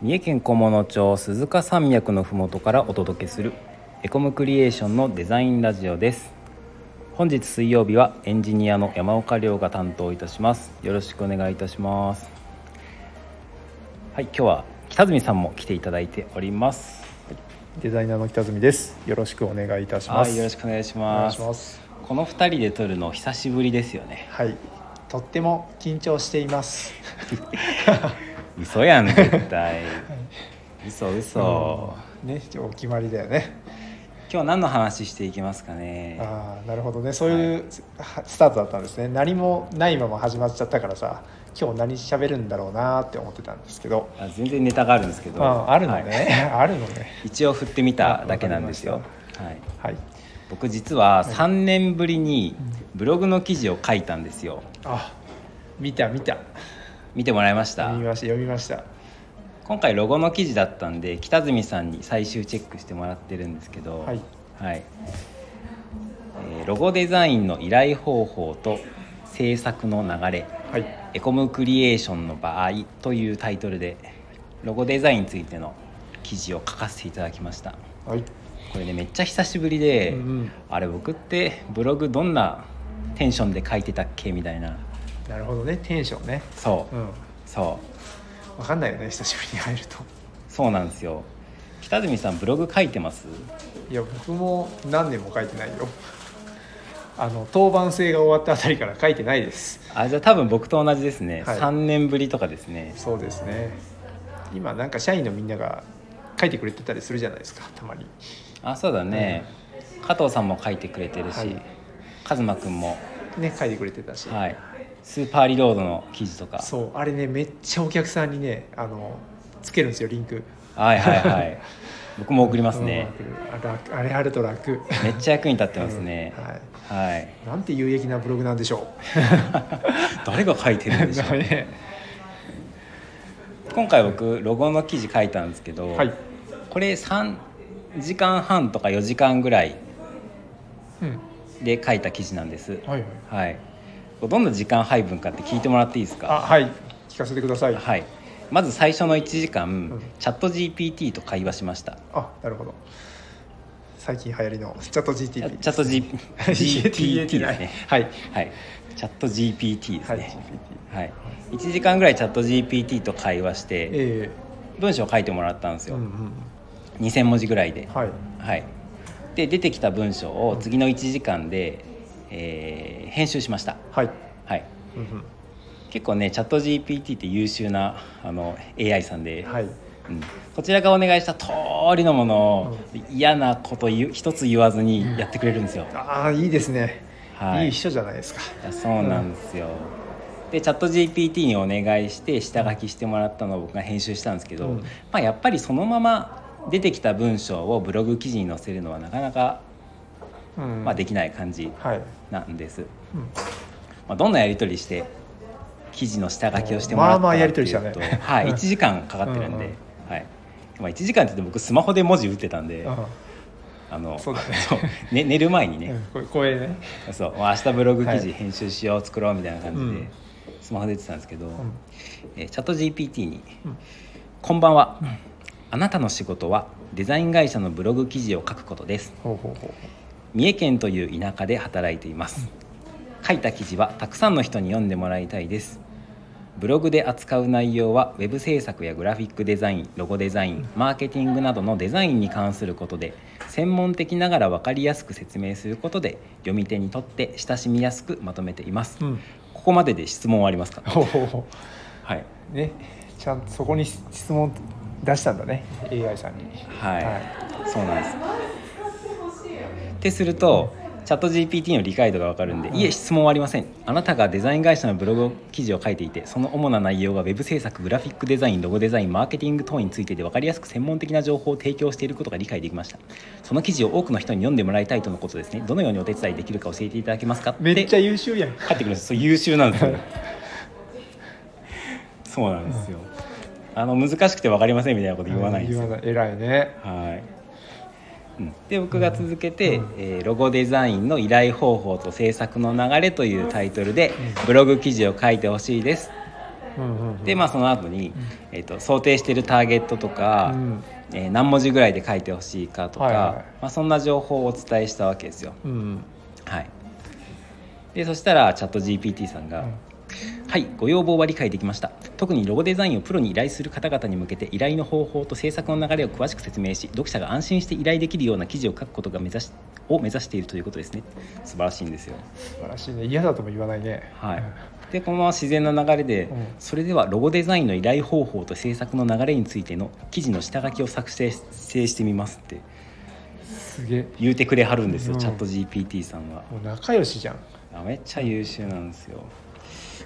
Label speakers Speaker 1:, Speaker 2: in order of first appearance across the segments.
Speaker 1: 三重県菰野町鈴鹿山脈のふもとからお届けするエコムクリエーションのデザインラジオです本日水曜日はエンジニアの山岡亮が担当いたしますよろしくお願いいたしますはい今日は北住さんも来ていただいております
Speaker 2: デザイナーの北住です。よろしくお願いいたします。
Speaker 1: はいよろしくお願いします。この二人で撮るの久しぶりですよね
Speaker 2: はい。とっても緊張しています。
Speaker 1: 嘘やん絶対嘘嘘、
Speaker 2: うんね、お決まりだよね。
Speaker 1: 今日何の話していきますかね？
Speaker 2: ああ、なるほどね。そういうはスタートだったんですね。何もないまま始まっちゃったからさ、今日何喋るんだろうなーって思ってたんですけど。
Speaker 1: あ全然ネタがあるんですけど
Speaker 2: ああるの
Speaker 1: はい
Speaker 2: ね。あるのね。
Speaker 1: 一応振ってみただけなんですよ
Speaker 2: あ、
Speaker 1: はい、
Speaker 2: はい。
Speaker 1: 僕実は3年ぶりにブログの記事を書いたんですよ
Speaker 2: あ、見た見た。
Speaker 1: 見てもらいました
Speaker 2: 読みました読みました。
Speaker 1: 今回ロゴの記事だったんで北住さんに最終チェックしてもらってるんですけど
Speaker 2: はい。
Speaker 1: はいえーロゴデザインの依頼方法と制作の流れ
Speaker 2: はい。
Speaker 1: エコムクリエーションの場合というタイトルでロゴデザインについての記事を書かせていただきました
Speaker 2: はい。
Speaker 1: これねめっちゃ久しぶりで、
Speaker 2: うんうん
Speaker 1: あれ僕ってブログどんなテンションで書いてたっけみたいな
Speaker 2: なるほどね。テンションね。
Speaker 1: そう、
Speaker 2: うん。
Speaker 1: そう。
Speaker 2: わかんないよね。久しぶりに入ると。
Speaker 1: そうなんですよ。北住さんブログ書いてます？
Speaker 2: いや僕も何年も書いてないよ。あの当番制が終わったあたりから書いてないです。
Speaker 1: あじゃあ多分僕と同じですね、
Speaker 2: はい。
Speaker 1: 3年ぶりとかですね。
Speaker 2: そうですね。今なんか社員のみんなが書いてくれてたりするじゃないですかたまに。
Speaker 1: あそうだね、加藤さんも書いてくれてるし、
Speaker 2: はい。
Speaker 1: カズマくんも。
Speaker 2: ね書いてくれてたし、
Speaker 1: はいスーパーリロードの記事とか。
Speaker 2: そうあれねめっちゃお客さんにねあのつけるんですよリンク。
Speaker 1: はいはいはい。僕も送りますね。
Speaker 2: うんあ楽あれあると楽。
Speaker 1: めっちゃ役に立ってますね、
Speaker 2: うんはい。
Speaker 1: はい。
Speaker 2: なんて有益なブログなんでしょ
Speaker 1: 誰が書いてるん
Speaker 2: う
Speaker 1: でしょう。
Speaker 2: ね。
Speaker 1: 今回僕ロゴの記事書いたんですけど、
Speaker 2: はい、
Speaker 1: これ3時間半とか4時間ぐらい
Speaker 2: うん、
Speaker 1: で書いた記事なんです。
Speaker 2: はいはい。
Speaker 1: はいどんな時間配分かって聞いてもらっていいですか？
Speaker 2: あはい。聞かせてください。
Speaker 1: はい。まず最初の1時間、
Speaker 2: ん。
Speaker 1: チャット GPT と会話しました。
Speaker 2: あなるほど。最近流行りのチャット GTP
Speaker 1: チャット GPT ですね。
Speaker 2: はい。
Speaker 1: はい。チャット GPT です
Speaker 2: はい
Speaker 1: ね
Speaker 2: GPT
Speaker 1: はい、1時間ぐらいチャット GPT と会話して
Speaker 2: え
Speaker 1: 文章を書いてもらったんですよ、
Speaker 2: えうんうん。
Speaker 1: 2000文字ぐらいで。
Speaker 2: はい。
Speaker 1: はい、で出てきた文章を次の1時間で、えー編集しました、
Speaker 2: はい。
Speaker 1: はい、
Speaker 2: うんうん。
Speaker 1: 結構ねチャット GPT って優秀なあの AI さんで、
Speaker 2: はい。
Speaker 1: うん、こちらがお願いした通りのものを、嫌なこと言う一つ言わずにやってくれるんですよ、
Speaker 2: ああいいですね、
Speaker 1: はい。
Speaker 2: い、い人じゃないですか。
Speaker 1: そうなんですよ、でチャット GPT にお願いして下書きしてもらったのを僕が編集したんですけど、
Speaker 2: うん。
Speaker 1: まあ、やっぱりそのまま出てきた文章をブログ記事に載せるのはなかなか、
Speaker 2: うん
Speaker 1: まあ、できない感じ
Speaker 2: はい、
Speaker 1: なんです、
Speaker 2: うん。
Speaker 1: まあ、どんなやり取りして記事の下書きをしてもらったか
Speaker 2: まあまあやり
Speaker 1: っていうと
Speaker 2: 取りしたね。
Speaker 1: はい、
Speaker 2: うん
Speaker 1: 1時間かかってるんで、
Speaker 2: うんうん。
Speaker 1: はい。まあ、1時間って言って僕スマホで文字打ってたんで、
Speaker 2: あ
Speaker 1: あの
Speaker 2: そうだね。
Speaker 1: ね寝る前にね、
Speaker 2: うん。これ声ね。
Speaker 1: そう明日ブログ記
Speaker 2: はい。
Speaker 1: 事編集しよう、作ろうみたいな感じで、
Speaker 2: うん。
Speaker 1: スマホで言ってたんですけど、
Speaker 2: ん。
Speaker 1: えーチャット GPT に
Speaker 2: うん「
Speaker 1: こんばんは、あなたの仕事はデザイン会社のブログ記事を書くことです。
Speaker 2: ほうほうほう
Speaker 1: 三重県という田舎で働いています。書いた記事はたくさんの人に読んでもらいたいです。ブログで扱う内容はウェブ制作やグラフィックデザインロゴデザインマーケティングなどのデザインに関することで専門的ながら分かりやすく説明することで読み手にとって親しみやすくまとめています、
Speaker 2: うん。
Speaker 1: ここまでで質問はありますか？はい、
Speaker 2: うねちゃんとそこに質問出したんだね AI さんに。
Speaker 1: はい。
Speaker 2: はい。
Speaker 1: そうなんですってするとチャット GPT の理解度が分かるんで、い。え質問はありません。あなたがデザイン会社のブログ記事を書いていてその主な内容がウェブ制作グラフィックデザインロゴデザインマーケティング等についてで分かりやすく専門的な情報を提供していることが理解できました。その記事を多くの人に読んでもらいたいとのことですね。どのようにお手伝いできるか教えていただけますか？
Speaker 2: めっちゃ
Speaker 1: ゃ
Speaker 2: 優秀やん。
Speaker 1: 返ってくるんです。そう優秀なんですよ。そうなんですよ。あの難しくて分かりませんみたいなこと言わないんですよ。
Speaker 2: 言わない。偉いね。
Speaker 1: はい。うんで僕が続けて、えーロゴデザインの依頼方法と制作の流れ」というタイトルでブログ記事を書いてほしいです。でまあその後に、えー、と想定しているターゲットとか、
Speaker 2: うん。
Speaker 1: えー何文字ぐらいで書いてほしいかとか、
Speaker 2: はいはい
Speaker 1: まあ、そんな情報をお伝えしたわけですよ。
Speaker 2: うん。
Speaker 1: はい、でそしたらチャット GPT さんが、
Speaker 2: うん
Speaker 1: はいご要望は理解できました。特にロゴデザインをプロに依頼する方々に向けて依頼の方法と制作の流れを詳しく説明し読者が安心して依頼できるような記事を書くことが目指しを目指しているということですね。素晴らしいんですよ。
Speaker 2: 素晴らしいね。嫌だとも言わないね。
Speaker 1: はい。でこのまま自然な流れで、
Speaker 2: うん。
Speaker 1: それではロゴデザインの依頼方法と制作の流れについての記事の下書きを作成成してみますって。
Speaker 2: すげえ。
Speaker 1: 言うてくれはるんですよ、
Speaker 2: うん。
Speaker 1: チャット GPT さんは。
Speaker 2: もう仲良しじゃん。
Speaker 1: あめっちゃ優秀なんですよ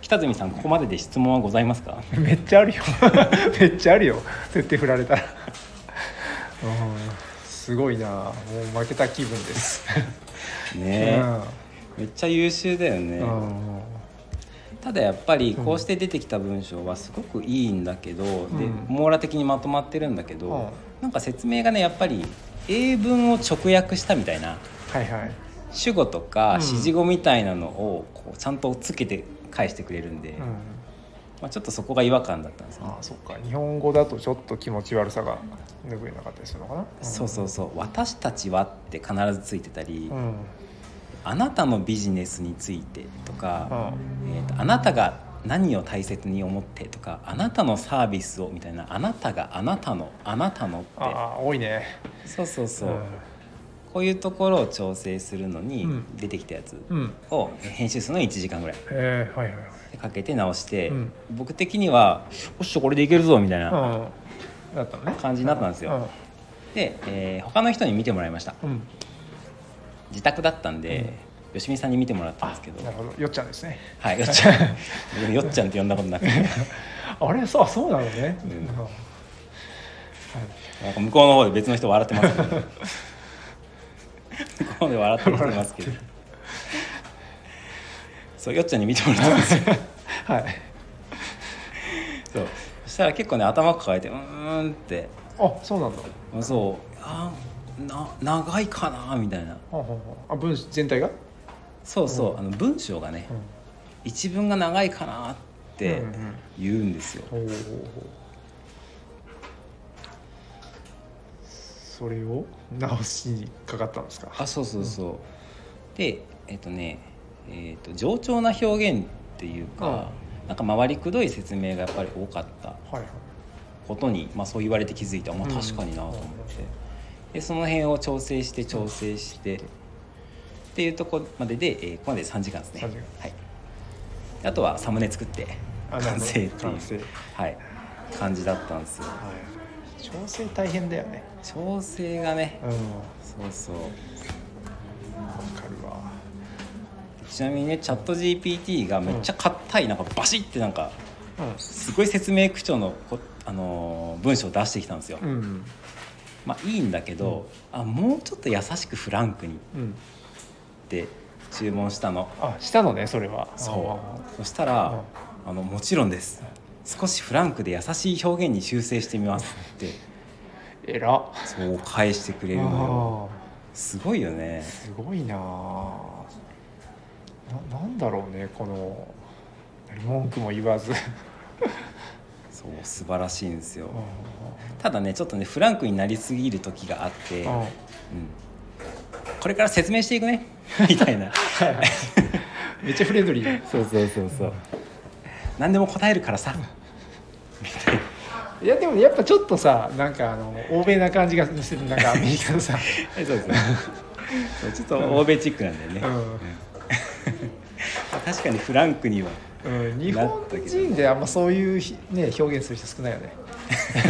Speaker 1: 北住さんここまでで質問はございますか？
Speaker 2: めっちゃあるよ。めっちゃあるよ。絶対振られたら。うん。すごいな。もう負けた気分です。
Speaker 1: ねえ、めっちゃ優秀だよね、
Speaker 2: うん。うん
Speaker 1: ただやっぱりこうして出てきた文章はすごくいいんだけど、で
Speaker 2: うん。
Speaker 1: 網羅的にまとまってるんだけど、
Speaker 2: うん。
Speaker 1: なんか説明がねやっぱり英文を直訳したみたいな
Speaker 2: はいはい。
Speaker 1: 主語とか
Speaker 2: うん。
Speaker 1: 指示語みたいなのをこうちゃんとつけて返してくれるんで、
Speaker 2: うん。
Speaker 1: まあ、ちょっとそこが違和感だったんですよね。
Speaker 2: ああそっか。日本語だとちょっと気持ち悪さが拭えなかったりするのかな、
Speaker 1: そうそうそう「私たちは」って必ずついてたり、
Speaker 2: うん。
Speaker 1: あなたのビジネスについて」とか、
Speaker 2: うん。
Speaker 1: えーと「あなたが何を大切に思って」とか「あなたのサービスを」みたいな「あなたがあなたのあなたの」って。
Speaker 2: ああ多いね。
Speaker 1: そうそうそう、
Speaker 2: ん
Speaker 1: こういうところを調整するのに
Speaker 2: うん。
Speaker 1: 出てきたやつ
Speaker 2: うん。
Speaker 1: を編集するのに1時間ぐらい。
Speaker 2: えー、はいはいはい。
Speaker 1: でかけて直して、
Speaker 2: うん。
Speaker 1: 僕的には「おっしゃこれでいけるぞ」みたいな
Speaker 2: うん。だったのね。
Speaker 1: 感じになったんですよ、で、えー他の人に見てもらいました。
Speaker 2: うん、うん、
Speaker 1: 自宅だったんで、よしみさんに見てもらったんですけど。
Speaker 2: なるほど。よっちゃんですね。
Speaker 1: はい よっちゃん。僕よっちゃんって呼んだことなく。て
Speaker 2: あれそうそうなのね、
Speaker 1: うん。
Speaker 2: うん。
Speaker 1: なんか向こうの方で別の人笑ってますけど向こうで笑ってますけど。そうよっちゃんに見てもらったんですよ。
Speaker 2: はい。
Speaker 1: そう。そしたら結構ね頭抱えてうーんって。
Speaker 2: あそうなんだ。
Speaker 1: そう。あな長いかなみたいな。
Speaker 2: あ文全体が、
Speaker 1: そうそう、あの文章がね
Speaker 2: うん。
Speaker 1: 一文が長いかなって
Speaker 2: うんうん
Speaker 1: 言うんですよ、
Speaker 2: ほうほそれを直しにかかったんですか？
Speaker 1: あそうそうそう、でえっとね、えっと冗長な表現っていうか、なんか回りくどい説明がやっぱり多かった
Speaker 2: はいはい。
Speaker 1: ことに、まあ、そう言われて気づいた、まあ、
Speaker 2: うん。
Speaker 1: 確かになと思って、でその辺を調整して調整して、っていうところまでで、えーここまで3時間ですね。
Speaker 2: 3時間。
Speaker 1: はい、あとはサムネ作って完成っていうはい、感じだったんですよ。
Speaker 2: はい調整大変だよね。
Speaker 1: 調整がね。
Speaker 2: うん。わ
Speaker 1: そうそう。
Speaker 2: かるわ。
Speaker 1: ちなみにねチャット GPT がめっちゃ硬いなんかバシッてなんか
Speaker 2: う
Speaker 1: すごい説明口調のこ、あのー文章を出してきたんですよ、
Speaker 2: んうん。
Speaker 1: まあいいんだけど、あもうちょっと優しくフランクにっ
Speaker 2: うん。
Speaker 1: て注文したの。
Speaker 2: あしたのねそれは。
Speaker 1: そう。そしたら、あの「もちろんです少しフランクで優しい表現に修正してみます」って。
Speaker 2: えらっ。
Speaker 1: そう返してくれるのよ。
Speaker 2: あ
Speaker 1: すごいよね。
Speaker 2: ーすごいな。ななんだろうねこの文句も言わず。
Speaker 1: そう素晴らしいんですよ。ただねちょっとねフランクになりすぎる時があって、うん、これから説明していくね。みたいな。
Speaker 2: めっちゃフレンドリー
Speaker 1: そうそうそうそう何でも答えるからさ。
Speaker 2: いやでもやっぱちょっとさなんかあの欧米な感じがするなんかアメリカのさ、
Speaker 1: そうですね。ちょっと欧米チックなんだよね、確かにフランクには
Speaker 2: うんうん、日本人であんまそういうひ、ね、表現する人少ないよね。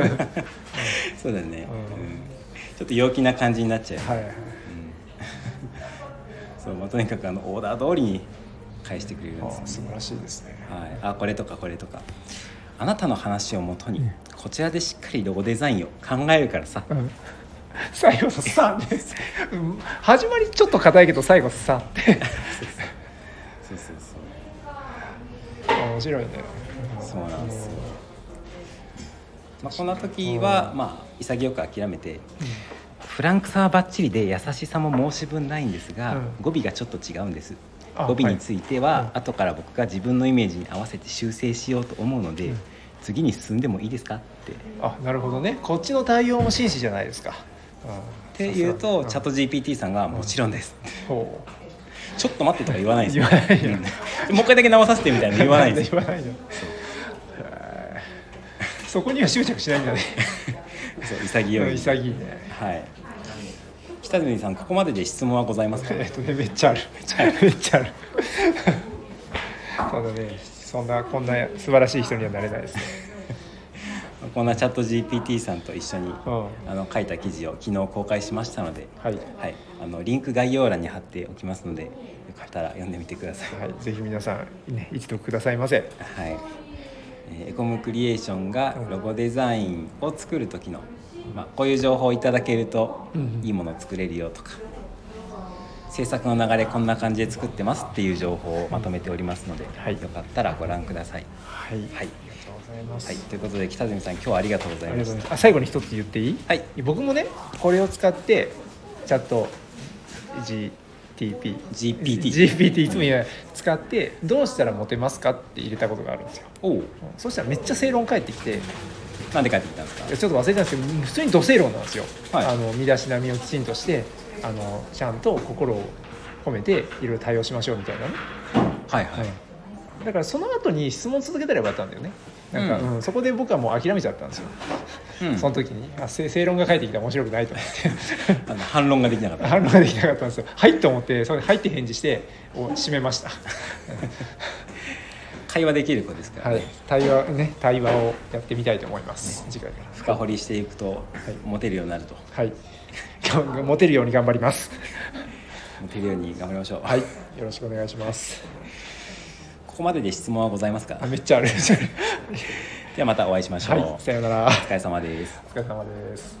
Speaker 1: そうだね、
Speaker 2: うん。
Speaker 1: うん。ちょっと陽気な感じになっちゃう、
Speaker 2: はいはい。
Speaker 1: うん。そうまあ、とにかくあのオーダー通りに返してくれるんですよ、ね。
Speaker 2: あ素晴らしいですね。
Speaker 1: はい、あこれとかこれとか。あなたの話をもとにこちらでしっかりロゴデザインを考えるからさ。
Speaker 2: うん。最後の「さ」です、うん。始まりちょっと硬いけど最後「さ」って。
Speaker 1: そうそうそう。
Speaker 2: 面白いね。
Speaker 1: そうなんですよ。まあ、こんな時は、まあ、潔く諦めて、フランクさはバッチリで優しさも申し分ないんですが、
Speaker 2: うん。
Speaker 1: 語尾がちょっと違うんです。
Speaker 2: あ
Speaker 1: 語尾については、
Speaker 2: はい
Speaker 1: 後から僕が自分のイメージに合わせて修正しようと思うので、
Speaker 2: うん。
Speaker 1: 次に進んでもいいですかって。っ
Speaker 2: あなるほどね。こっちの対応も真摯じゃないですか、
Speaker 1: て言うと、チャッ
Speaker 2: と
Speaker 1: ト GPT さんが「もちろんです」
Speaker 2: ほ
Speaker 1: ちょっと待ってとか言わないです
Speaker 2: よ。
Speaker 1: うん。もう一回だけ直させてみたいなの言わないです
Speaker 2: そこには執着しないんだね。
Speaker 1: そう潔い。
Speaker 2: 潔いね。
Speaker 1: はい北住さんここまでで質問はございますか？
Speaker 2: えっとねめっちゃある。めっちゃある。めっちゃある。そうだねそんなこんな素晴らしい人にはなれないですね。
Speaker 1: こんなチャット GPT さんと一緒に
Speaker 2: うん。
Speaker 1: あの書いた記事を昨日公開しましたので、
Speaker 2: はい。
Speaker 1: はい、あのリンク概要欄に貼っておきますのでよかったら読んでみてください。
Speaker 2: はい、ぜひ皆さん、ね、一読くださいませ。
Speaker 1: はい、えーエコムクリエーションがロゴデザインを作る時の、まあ、こういう情報をいただけると
Speaker 2: うんうん
Speaker 1: いいものを作れるよとか制作の流れこんな感じで作ってますっていう情報をまとめておりますので、
Speaker 2: はい
Speaker 1: よかったらご覧ください。
Speaker 2: はい、
Speaker 1: はい
Speaker 2: ありがとうございます。
Speaker 1: はい、ということで北住さん今日はありがとうございました。
Speaker 2: 最後に一つ言っていい？
Speaker 1: はい
Speaker 2: 僕もね、これを使って、チャット。GTP。
Speaker 1: GPT
Speaker 2: GPT いつも言わない使ってどうしたらモテますかって入れたことがあるんですよ
Speaker 1: おお
Speaker 2: そしたらめっちゃ正論返ってきてい
Speaker 1: なんで帰ってきたんですか？
Speaker 2: やちょっと忘れたんですけど普通に土正論なんですよ、
Speaker 1: はい。
Speaker 2: あの身だしなみをきちんとしてあのちゃんと心を込めていろいろ対応しましょうみたいなね。
Speaker 1: はいはい、
Speaker 2: だからその後に質問続けたらよかったんだよね。なんか、
Speaker 1: うん。
Speaker 2: うんそこで僕はもう諦めちゃったんですよ、
Speaker 1: うん。
Speaker 2: その時にあ正正論が返ってきたら面白くないと思って。
Speaker 1: あの反論ができなかった。
Speaker 2: 反論ができなかったんですよ。はいと思ってそれはいって返事してお締めました
Speaker 1: 会話できる子ですからね、
Speaker 2: はい。対話ね対話をやってみたいと思います。次回か
Speaker 1: 深掘りしていくとモテるようになると。
Speaker 2: らはい。今日モテるように頑張ります。
Speaker 1: モテるように頑張りましょう、
Speaker 2: はい。よろしくお願いします。
Speaker 1: ここまでで質問はございますか？
Speaker 2: あめっちゃある。
Speaker 1: ではまたお会いしましょう、
Speaker 2: はい。さようなら。
Speaker 1: お疲れ様です。
Speaker 2: お疲れ様です